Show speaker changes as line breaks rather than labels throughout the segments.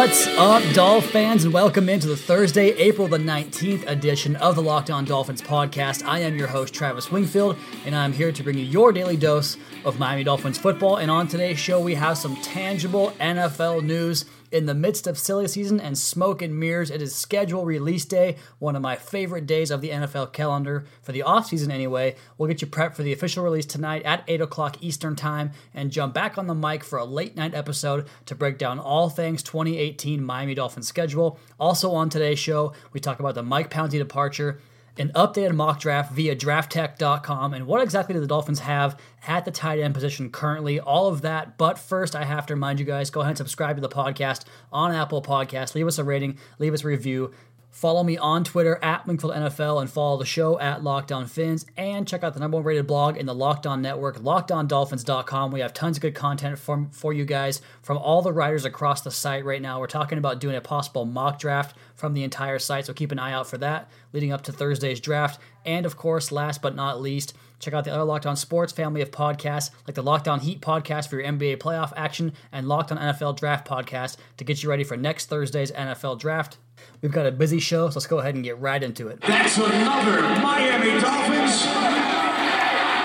What's up, Dolph fans, and welcome into the Thursday, April the 19th edition of the Locked On Dolphins podcast. I am your host, Travis Wingfield, and I'm here to bring you your daily dose of Miami Dolphins football. And on today's show, we have some tangible NFL news in the midst of silly season and smoke and mirrors, it is schedule release day, one of my favorite days of the NFL calendar for the offseason anyway. We'll get you prepped for the official release tonight at 8 o'clock Eastern Time and jump back on the mic for a late night episode to break down all things 2018 Miami Dolphins schedule. Also on today's show, we talk about the Mike Pouncey departure an updated mock draft via drafttek.com and what exactly do the Dolphins have at the tight end position currently. All of that. But first, I have to remind you guys go ahead and subscribe to the podcast on Apple Podcasts. Leave us a rating, leave us a review. Follow me on Twitter at Wingfield NFL and follow the show at Locked On Fins. And check out the number one rated blog in the Locked On Network, LockedOnDolphins.com. We have tons of good content for, for you guys from all the writers across the site right now. We're talking about doing a possible mock draft from the entire site, so keep an eye out for that leading up to Thursday's draft. And of course, last but not least, check out the other Locked On Sports family of podcasts, like the Locked On Heat podcast for your NBA playoff action and Locked On NFL Draft podcast to get you ready for next Thursday's NFL Draft. We've got a busy show, so let's go ahead and get right into it.
That's another Miami Dolphins.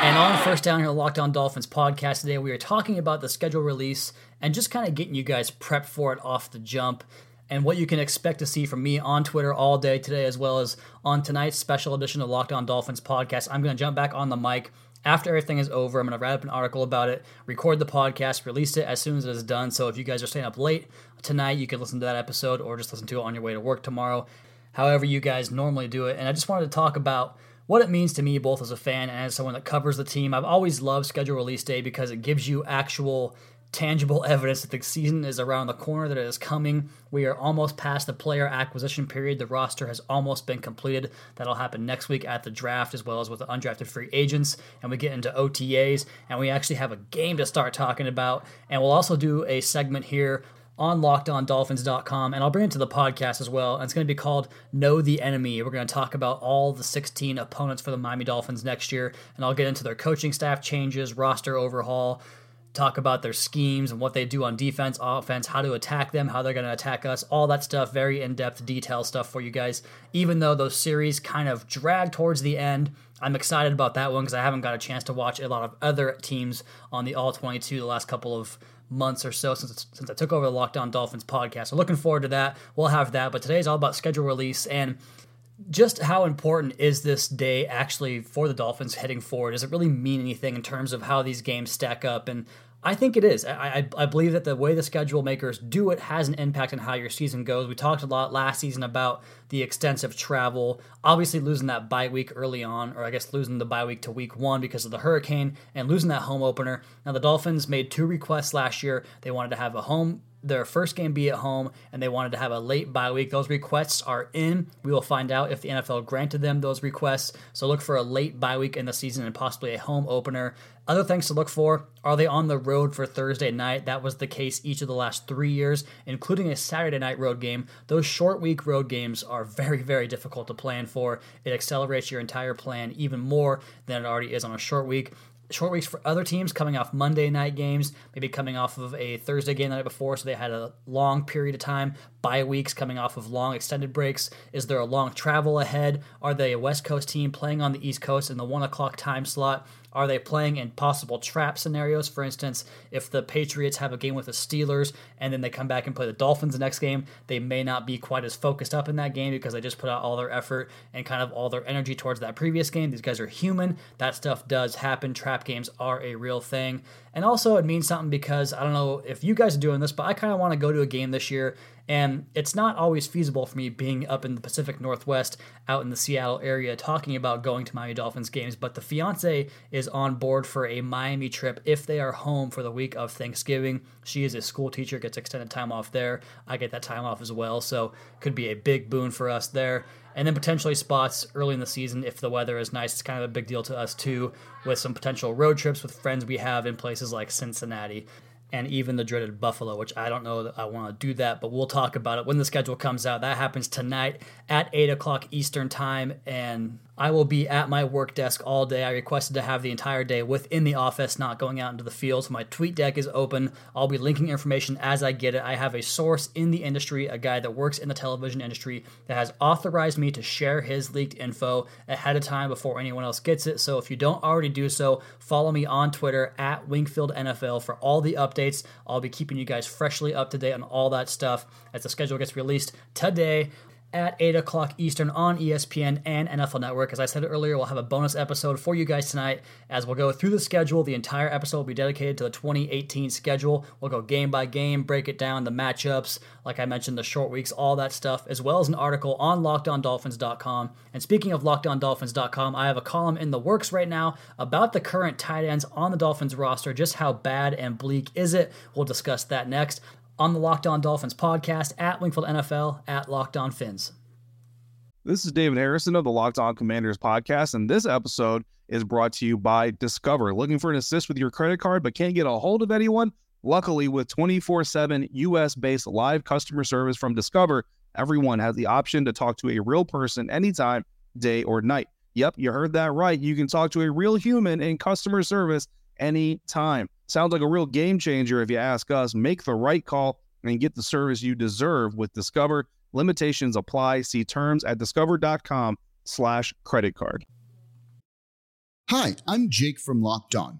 And on First Down here, Locked On Dolphins podcast today, we are talking about the schedule release and just kind of getting you guys prepped for it off the jump and what you can expect to see from me on Twitter all day today, as well as on tonight's special edition of Locked On Dolphins podcast. I'm going to jump back on the mic after everything is over. I'm going to write up an article about it, record the podcast, release it as soon as it is done. So if you guys are staying up late tonight, you can listen to that episode or just listen to it on your way to work tomorrow, however you guys normally do it. And I just wanted to talk about what it means to me, both as a fan and as someone that covers the team. I've always loved schedule release day because it gives you actual tangible evidence that the season is around the corner, that it is coming. We are almost past the player acquisition period. The roster has almost been completed. That'll happen next week at the draft, as well as with the undrafted free agents. And we get into OTAs, and we actually have a game to start talking about. And we'll also do a segment here on lockedondolphins.com and I'll bring it to the podcast as well. And it's going to be called Know the Enemy. We're going to talk about all the 16 opponents for the Miami Dolphins next year and I'll get into their coaching staff changes, roster overhaul, talk about their schemes and what they do on defense, offense, how to attack them, how they're going to attack us, all that stuff, very in depth, detailed stuff for you guys. Even though those series kind of drag towards the end, I'm excited about that one because I haven't got a chance to watch a lot of other teams on the All 22 the last couple of months or so since since I took over the Locked On Dolphins podcast. So looking forward to that. We'll have that, but today's all about schedule release and just how important is this day actually for the Dolphins heading forward? Does it really mean anything in terms of how these games stack up? And I think it is. I, I, I, believe that the way the schedule makers do it has an impact on how your season goes. We talked a lot last season about the extensive travel, obviously losing that bye week early on, or I guess losing the bye week to week one because of the hurricane and losing that home opener. Now, the Dolphins made two requests last year. They wanted to have a home their first game be at home and they wanted to have a late bye week. Those requests are in. We will find out if the NFL granted them those requests. So look for a late bye week in the season and possibly a home opener. Other things to look for are they on the road for Thursday night? That was the case each of the last three years, including a Saturday night road game. Those short week road games are very, very difficult to plan for. It accelerates your entire plan even more than it already is on a short week short weeks for other teams coming off Monday night games, maybe coming off of a Thursday game the night before, so they had a long period of time. Bye weeks coming off of long extended breaks. Is there a long travel ahead? Are they a West Coast team playing on the East Coast in the one o'clock time slot? Are they playing in possible trap scenarios? For instance, if the Patriots have a game with the Steelers and then they come back and play the Dolphins the next game, they may not be quite as focused up in that game because they just put out all their effort and kind of all their energy towards that previous game. These guys are human. That stuff does happen. Trap games are a real thing. And also, it means something because I don't know if you guys are doing this, but I kind of want to go to a game this year and it's not always feasible for me being up in the Pacific Northwest, out in the Seattle area, talking about going to Miami Dolphins games. But the fiance is on board for a Miami trip if they are home for the week of Thanksgiving. She is a school teacher, gets extended time off there. I get that time off as well. So could be a big boon for us there. And then potentially spots early in the season if the weather is nice. It's kind of a big deal to us too, with some potential road trips with friends we have in places like Cincinnati and even the dreaded Buffalo, which I don't know that I want to do that, but we'll talk about it when the schedule comes out. That happens tonight at 8 o'clock Eastern Time, and I will be at my work desk all day. I requested to have the entire day within the office, not going out into the field. So my tweet deck is open. I'll be linking information as I get it. I have a source in the industry, a guy that works in the television industry, that has authorized me to share his leaked info ahead of time before anyone else gets it. So if you don't already do so, follow me on Twitter at Wingfield NFL for all the updates. I'll be keeping you guys freshly up to date on all that stuff as the schedule gets released today at 8 o'clock Eastern on ESPN and NFL Network. As I said earlier, we'll have a bonus episode for you guys tonight as we'll go through the schedule. The entire episode will be dedicated to the 2018 schedule. We'll go game by game, break it down, the matchups, like I mentioned, the short weeks, all that stuff, as well as an article on LockedOnDolphins.com. And speaking of LockedOnDolphins.com, I have a column in the works right now about the current tight ends on the Dolphins roster. Just how bad and bleak is it? We'll discuss that next on the Locked On Dolphins podcast at Wingfield NFL at Locked On Fins.
This is David Harrison of the Locked On Commanders podcast, and this episode is brought to you by Discover. Looking for an assist with your credit card but can't get a hold of anyone? Luckily, with 24 7 US based live customer service from Discover, everyone has the option to talk to a real person anytime, day or night. Yep, you heard that right. You can talk to a real human in customer service anytime. Sounds like a real game changer if you ask us. Make the right call and get the service you deserve with Discover. Limitations apply. See terms at discover.com slash credit card.
Hi, I'm Jake from Locked On.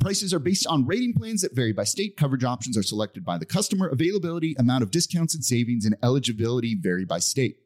Prices are based on rating plans that vary by state. Coverage options are selected by the customer. Availability, amount of discounts and savings, and eligibility vary by state.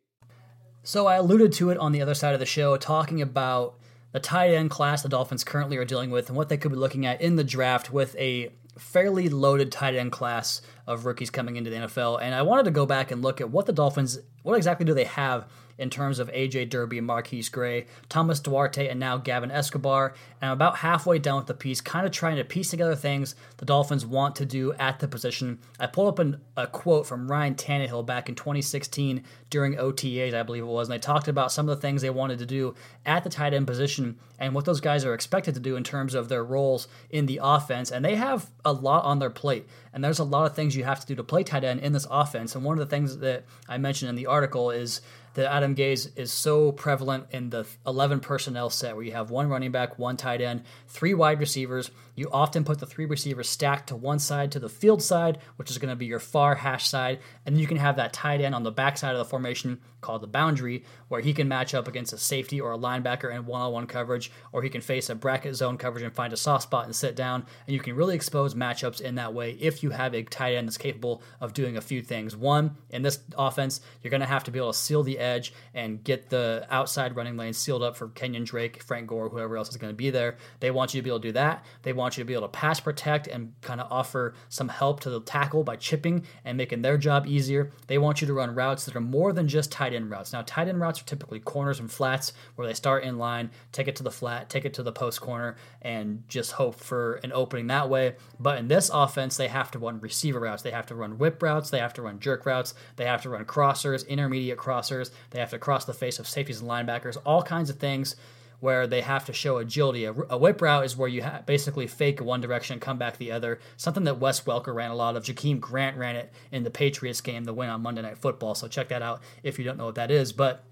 So I alluded to it on the other side of the show, talking about the tight end class the Dolphins currently are dealing with and what they could be looking at in the draft with a fairly loaded tight end class of rookies coming into the NFL. And I wanted to go back and look at what the Dolphins, what exactly do they have in terms of AJ Derby, MarQueis Gray, Thomas Duarte, and now Gavin Escobar. And I'm about halfway down with the piece, kind of trying to piece together things the Dolphins want to do at the position. I pulled up an, a quote from Ryan Tannehill back in 2016 during OTAs, I believe it was, and they talked about some of the things they wanted to do at the tight end position and what those guys are expected to do in terms of their roles in the offense. And they have a lot on their plate, and there's a lot of things you have to do to play tight end in this offense. And one of the things that I mentioned in the article is that Adam Gase is so prevalent in the 11 personnel set where you have one running back, one tight end, three wide receivers. You often put the three receivers stacked to one side to the field side, which is going to be your far hash side. And you can have that tight end on the back side of the formation called the boundary, where he can match up against a safety or a linebacker in one on one coverage, or he can face a bracket zone coverage and find a soft spot and sit down. And you can really expose matchups in that way if you have a tight end that's capable of doing a few things. One, in this offense, you're going to have to be able to seal the edge and get the outside running lane sealed up for Kenyan Drake, Frank Gore, whoever else is going to be there. They want you to be able to do that. They want you to be able to pass protect and kind of offer some help to the tackle by chipping and making their job easier. They want you to run routes that are more than just tight end routes. Now, tight end routes are typically corners and flats where they start in line, take it to the flat, take it to the post corner, and just hope for an opening that way. But in this offense, they have to run receiver routes. They have to run whip routes. They have to run jerk routes. They have to run crossers, intermediate crossers. They have to cross the face of safeties and linebackers, all kinds of things where they have to show agility. A, a whip route is where you ha- basically fake one direction, come back the other. Something that Wes Welker ran a lot of. Jakeem Grant ran it in the Patriots game, the win on Monday Night Football. So check that out if you don't know what that is. But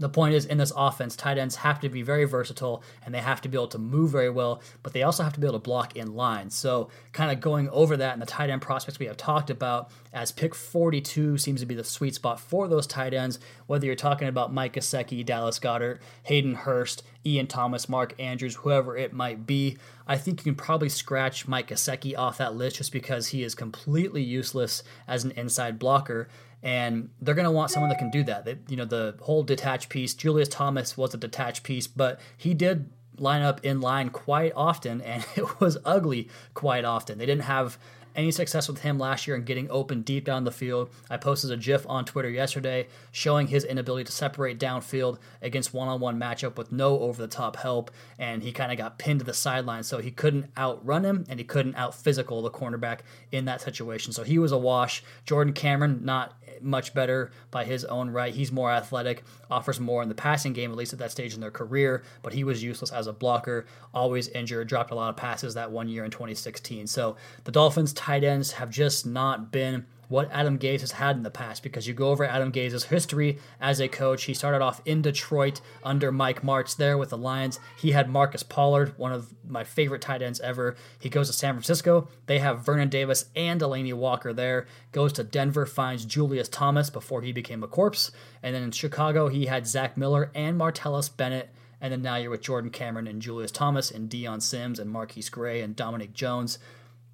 the point is, in this offense, tight ends have to be very versatile and they have to be able to move very well, but they also have to be able to block in line. So, kind of going over that and the tight end prospects we have talked about, as pick 42 seems to be the sweet spot for those tight ends, whether you're talking about Mike Gesicki, Dallas Goedert, Hayden Hurst, Ian Thomas, Mark Andrews, whoever it might be. I think you can probably scratch Mike Gesicki off that list just because he is completely useless as an inside blocker and they're going to want someone that can do that. You know, the whole detached piece. Julius Thomas was a detached piece, but he did line up in line quite often, and it was ugly quite often. They didn't have any success with him last year in getting open deep down the field. I posted a GIF on Twitter yesterday showing his inability to separate downfield against one on one matchup with no over the top help, and he kind of got pinned to the sideline, so he couldn't outrun him and he couldn't out physical the cornerback in that situation. So he was a wash. Jordan Cameron, not much better by his own right. He's more athletic, offers more in the passing game, at least at that stage in their career, but he was useless as a blocker, always injured, dropped a lot of passes that one year in 2016. So the Dolphins tight ends have just not been what Adam Gase has had in the past because you go over Adam Gase's history as a coach. He started off in Detroit under Mike Martz there with the Lions. He had Marcus Pollard, one of my favorite tight ends ever. He goes to San Francisco. They have Vernon Davis and Delanie Walker there. Goes to Denver, finds Julius Thomas before he became a corpse. And then in Chicago, he had Zach Miller and Martellus Bennett. And then now you're with Jordan Cameron and Julius Thomas and Dion Sims and MarQueis Gray and Dominic Jones.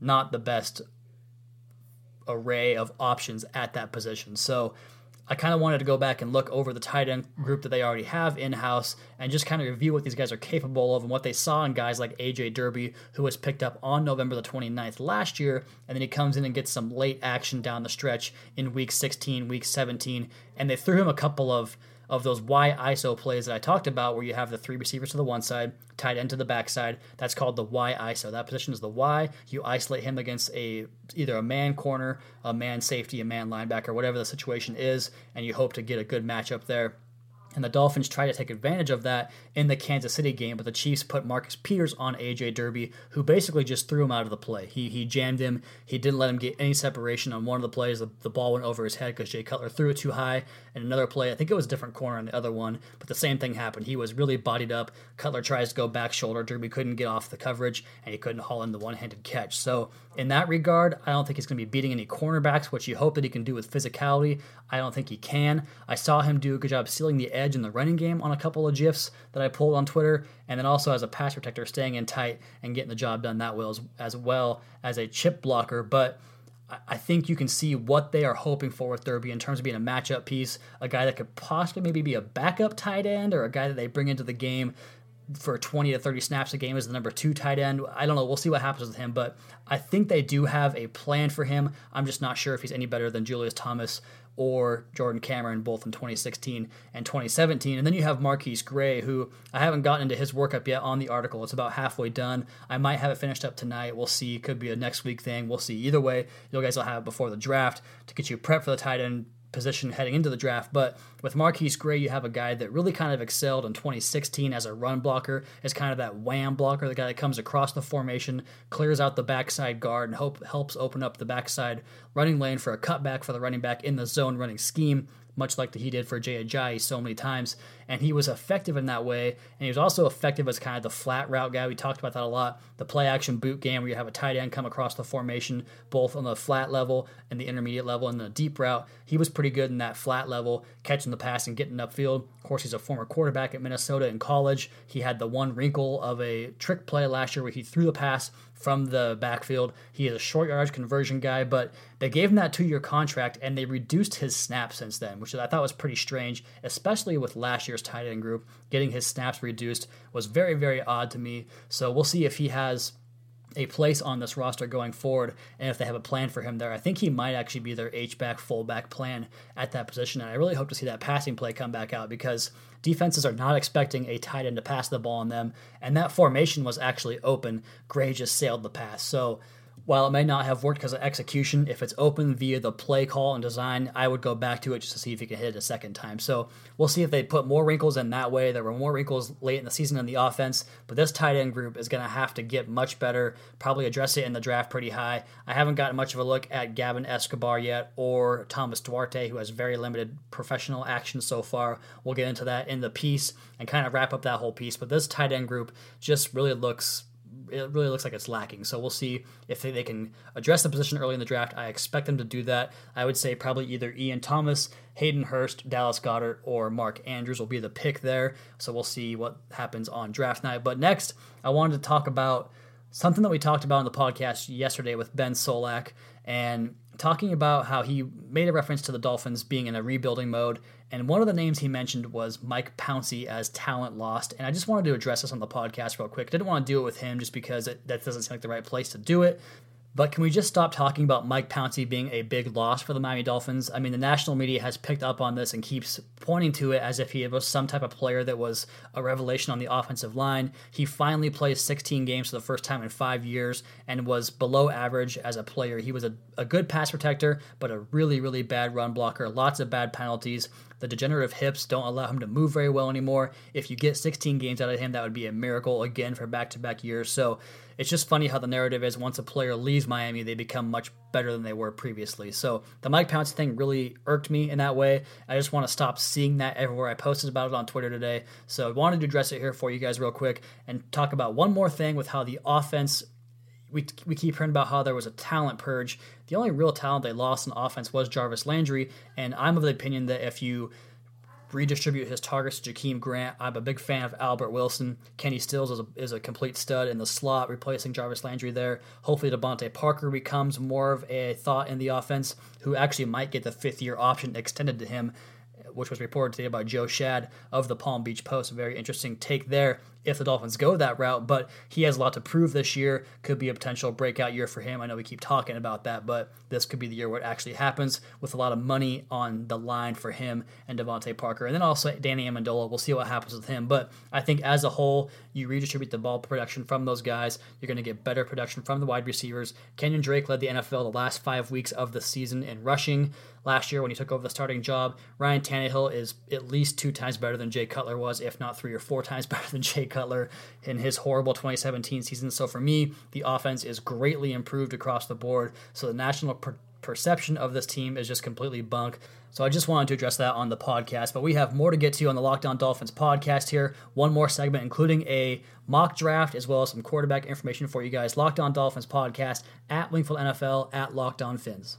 Not the best array of options at that position. So I kind of wanted to go back and look over the tight end group that they already have in house and just kind of review what these guys are capable of and what they saw in guys like AJ Derby, who was picked up on November the 29th last year. And then he comes in and gets some late action down the stretch in week 16, week 17. And they threw him a couple of of those Y ISO plays that I talked about, where you have the three receivers to the one side, tight end to the backside. That's called the Y ISO. That position is the Y. You isolate him against a either a man corner, a man safety, a man linebacker, whatever the situation is, and you hope to get a good matchup there. And the Dolphins try to take advantage of that in the Kansas City game, but the Chiefs put Marcus Peters on AJ Derby, who basically just threw him out of the play. He he jammed him. He didn't let him get any separation on one of the plays. The, the ball went over his head because Jay Cutler threw it too high. And another play, I think it was a different corner on the other one, but the same thing happened. He was really bodied up. Cutler tries to go back shoulder. Derby couldn't get off the coverage, and he couldn't haul in the one-handed catch. So in that regard, I don't think he's going to be beating any cornerbacks, which you hope that he can do with physicality. I don't think he can. I saw him do a good job sealing the edge in the running game on a couple of GIFs that I pulled on Twitter, and then also as a pass protector, staying in tight and getting the job done that well as, as well as a chip blocker. But I think you can see what they are hoping for with Derby in terms of being a matchup piece, a guy that could possibly maybe be a backup tight end or a guy that they bring into the game for 20 to 30 snaps a game as the number two tight end. I don't know. We'll see what happens with him, but I think they do have a plan for him. I'm just not sure if he's any better than Julius Thomas or Jordan Cameron, both in 2016 and 2017. And then you have MarQueis Gray, who I haven't gotten into his workup yet on the article. It's about halfway done. I might have it finished up tonight. We'll see. Could be a next week thing. We'll see. Either way, you guys will have it before the draft to get you prepped for the tight end position heading into the draft. But with MarQueis Gray, you have a guy that really kind of excelled in 2016 as a run blocker, as kind of that wham blocker, the guy that comes across the formation, clears out the backside guard, and hope, helps open up the backside running lane for a cutback for the running back in the zone running scheme much like he did for Jay Ajayi so many times. And he was effective in that way. And he was also effective as kind of the flat route guy. We talked about that a lot. The play action boot game where you have a tight end come across the formation, both on the flat level and the intermediate level and the deep route. He was pretty good in that flat level, catching the pass and getting upfield. Of course, he's a former quarterback at Minnesota in college. He had the one wrinkle of a trick play last year where he threw the pass from the backfield. He is a short yardage conversion guy, but They gave him that two year contract and they reduced his snaps since then, which I thought was pretty strange, especially with last year's tight end group. Getting his snaps reduced was very, very odd to me. So we'll see if he has a place on this roster going forward and if they have a plan for him there. I think he might actually be their H-back, fullback plan at that position. And I really hope to see that passing play come back out because defenses are not expecting a tight end to pass the ball on them. And that formation was actually open. Gray just sailed the pass. So while it may not have worked because of execution, if it's open via the play call and design, I would go back to it just to see if he can hit it a second time. So we'll see if they put more wrinkles in that way. There were more wrinkles late in the season in the offense, but this tight end group is going to have to get much better, probably address it in the draft pretty high. I haven't gotten much of a look at Gavin Escobar yet or Thomas Duarte, who has very limited professional action so far. We'll get into that in the piece and kind of wrap up that whole piece. But this tight end group just really looks it really looks like it's lacking. So we'll see if they, they, can address the position early in the draft. I expect them to do that. I would say probably either Ian Thomas, Hayden Hurst, Dallas Goedert, or Mark Andrews will be the pick there. So we'll see what happens on draft night. But next, I wanted to talk about something that we talked about in the podcast yesterday with Ben Solak and talking about how he made a reference to the Dolphins being in a rebuilding mode and one of the names he mentioned was Mike Pouncey as talent lost. And I just wanted to address this on the podcast real quick. Didn't want to do it with him just because it, that doesn't seem like the right place to do it. But can we just stop talking about Mike Pouncey being a big loss for the Miami Dolphins? I mean, the national media has picked up on this and keeps pointing to it as if he was some type of player that was a revelation on the offensive line. He finally played 16 games for the first time in five years and was below average as a player. He was a, a good pass protector, but a really, really bad run blocker, lots of bad penalties. The degenerative hips don't allow him to move very well anymore. If you get 16 games out of him, that would be a miracle again for back to back years. So it's just funny how the narrative is once a player leaves Miami, they become much better than they were previously. So the Mike Pouncey thing really irked me in that way. I just want to stop seeing that everywhere. I posted about it on Twitter today. So I wanted to address it here for you guys real quick and talk about one more thing with how the offense we, we keep hearing about how there was a talent purge. The only real talent they lost in offense was Jarvis Landry, and I'm of the opinion that if you redistribute his targets to Jakeem Grant. I'm a big fan of Albert Wilson. Kenny Stills is a, is a complete stud in the slot, replacing Jarvis Landry there. Hopefully, DeVante Parker becomes more of a thought in the offense, who actually might get the fifth year option extended to him which was reported today by Joe Schad of the Palm Beach Post. Very interesting take there if the Dolphins go that route, but he has a lot to prove this year. Could be a potential breakout year for him. I know we keep talking about that, but this could be the year where it actually happens with a lot of money on the line for him and DeVante Parker. And then also Danny Amendola. We'll see what happens with him. But I think as a whole, you redistribute the ball production from those guys. You're going to get better production from the wide receivers. Kenyan Drake led the NFL the last five weeks of the season in rushing last year when he took over the starting job. Ryan Tannehill is at least two times better than Jay Cutler was, if not three or four times better than Jay Cutler in his horrible 2017 season. So for me, the offense is greatly improved across the board. So the national per- perception of this team is just completely bunk. So I just wanted to address that on the podcast. But we have more to get to on the Locked On Dolphins podcast here. One more segment, including a mock draft as well as some quarterback information for you guys. Locked On Dolphins podcast at Wingfield NFL at Locked On Fins.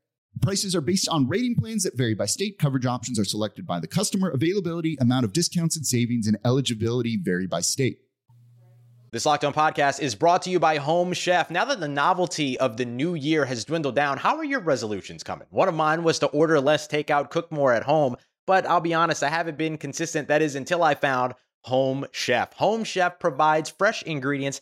Prices are based on rating plans that vary by state. Coverage options are selected by the customer. Availability, amount of discounts and savings, and eligibility vary by state.
This Locked On podcast is brought to you by Home Chef. Now that the novelty of the new year has dwindled down, how are your resolutions coming? One of mine was to order less takeout, cook more at home, but I'll be honest, I haven't been consistent. That is until I found Home Chef. Home Chef provides fresh ingredients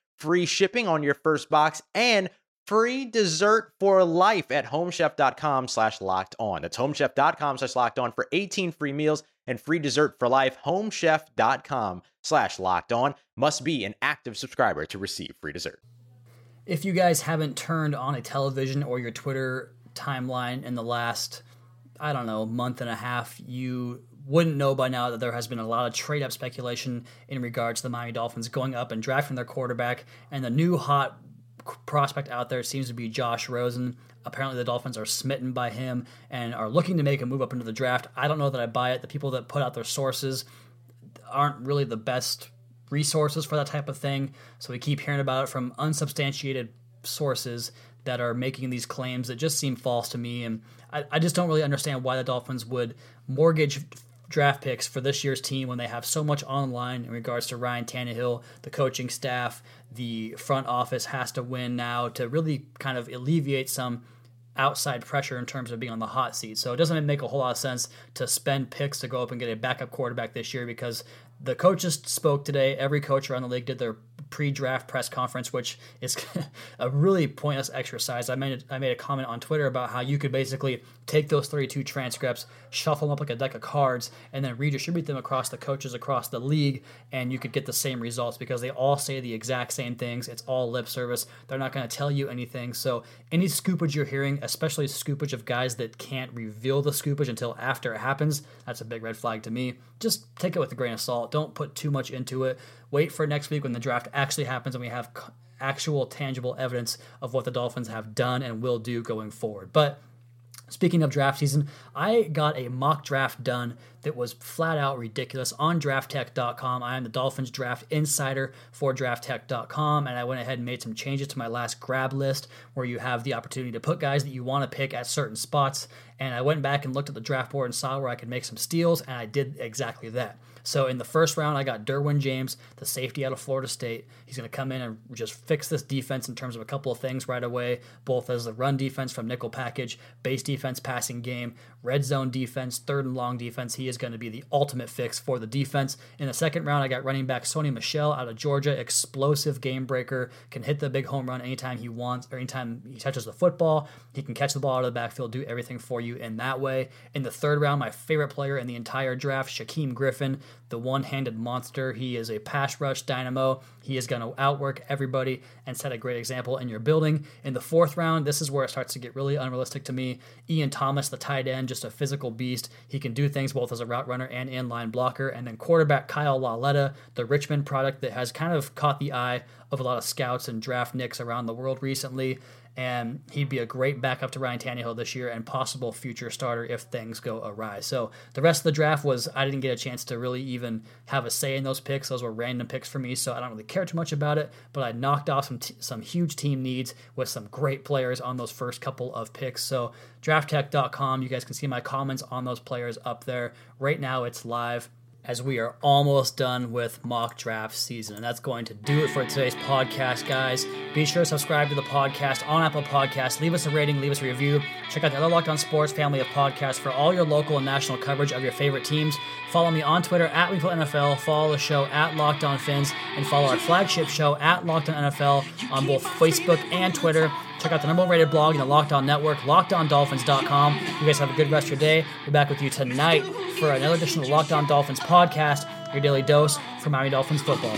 free shipping on your first box and free dessert for life at homechef.com slash locked on. That's homechef.com slash locked on for 18 free meals and free dessert for life. Homechef.com slash locked on must be an active subscriber to receive free dessert.
If you guys haven't turned on a television or your Twitter timeline in the last, I don't know, month and a half, you wouldn't know by now that there has been a lot of trade up speculation in regards to the Miami Dolphins going up and drafting their quarterback. And the new hot prospect out there seems to be Josh Rosen. Apparently, the Dolphins are smitten by him and are looking to make a move up into the draft. I don't know that I buy it. The people that put out their sources aren't really the best resources for that type of thing. So we keep hearing about it from unsubstantiated sources that are making these claims that just seem false to me. And I, I just don't really understand why the Dolphins would mortgage draft picks for this year's team when they have so much online in regards to Ryan Tannehill, the coaching staff, the front office has to win now to really kind of alleviate some outside pressure in terms of being on the hot seat. So it doesn't make a whole lot of sense to spend picks to go up and get a backup quarterback this year because the coaches spoke today. Every coach around the league did their pre-draft press conference, which is a really pointless exercise. I made I made a comment on Twitter about how you could basically take those 32 transcripts, shuffle them up like a deck of cards, and then redistribute them across the coaches across the league, and you could get the same results because they all say the exact same things. It's all lip service. They're not going to tell you anything. So any scoopage you're hearing, especially scoopage of guys that can't reveal the scoopage until after it happens, that's a big red flag to me. Just take it with a grain of salt. Don't put too much into it. Wait for next week when the draft actually happens and we have actual tangible evidence of what the Dolphins have done and will do going forward. But Speaking of draft season, I got a mock draft done that was flat out ridiculous on drafttek.com. I am the Dolphins draft insider for drafttek.com, and I went ahead and made some changes to my last grab list where you have the opportunity to put guys that you want to pick at certain spots. And I went back and looked at the draft board and saw where I could make some steals, and I did exactly that. So in the first round, I got Derwin James, the safety out of Florida State. He's going to come in and just fix this defense in terms of a couple of things right away, both as the run defense from nickel package, base defense, passing game, red zone defense, third and long defense. He is going to be the ultimate fix for the defense. In the second round, I got running back Sony Michel out of Georgia, explosive game breaker, can hit the big home run anytime he wants or anytime he touches the football. He can catch the ball out of the backfield, do everything for you in that way. In the third round, my favorite player in the entire draft, Shaquem Griffin, the one handed monster. He is a pass rush dynamo. He is going to outwork everybody and set a great example in your building. In the fourth round, this is where it starts to get really unrealistic to me. Ian Thomas, the tight end, just a physical beast. He can do things both as a route runner and inline blocker. And then quarterback Kyle Lauletta, the Richmond product that has kind of caught the eye of a lot of scouts and draftniks around the world recently and he'd be a great backup to Ryan Tannehill this year and possible future starter if things go awry. So the rest of the draft was I didn't get a chance to really even have a say in those picks. Those were random picks for me, so I don't really care too much about it. But I knocked off some t- some huge team needs with some great players on those first couple of picks. So drafttek.com, you guys can see my comments on those players up there. Right now, it's live as we are almost done with mock draft season. And that's going to do it for today's podcast, guys. Be sure to subscribe to the podcast on Apple Podcasts. Leave us a rating, leave us a review. Check out the other Locked On Sports family of podcasts for all your local and national coverage of your favorite teams. Follow me on Twitter at NFL. Follow the show at Locked On Fins, and follow our flagship show at Locked On NFL on both Facebook and Twitter. Check out the number one rated blog in the Locked On Network, LockedOnDolphins.com. You guys have a good rest of your day. We're back with you tonight for another edition of the Locked On Dolphins podcast, your daily dose for Miami Dolphins football.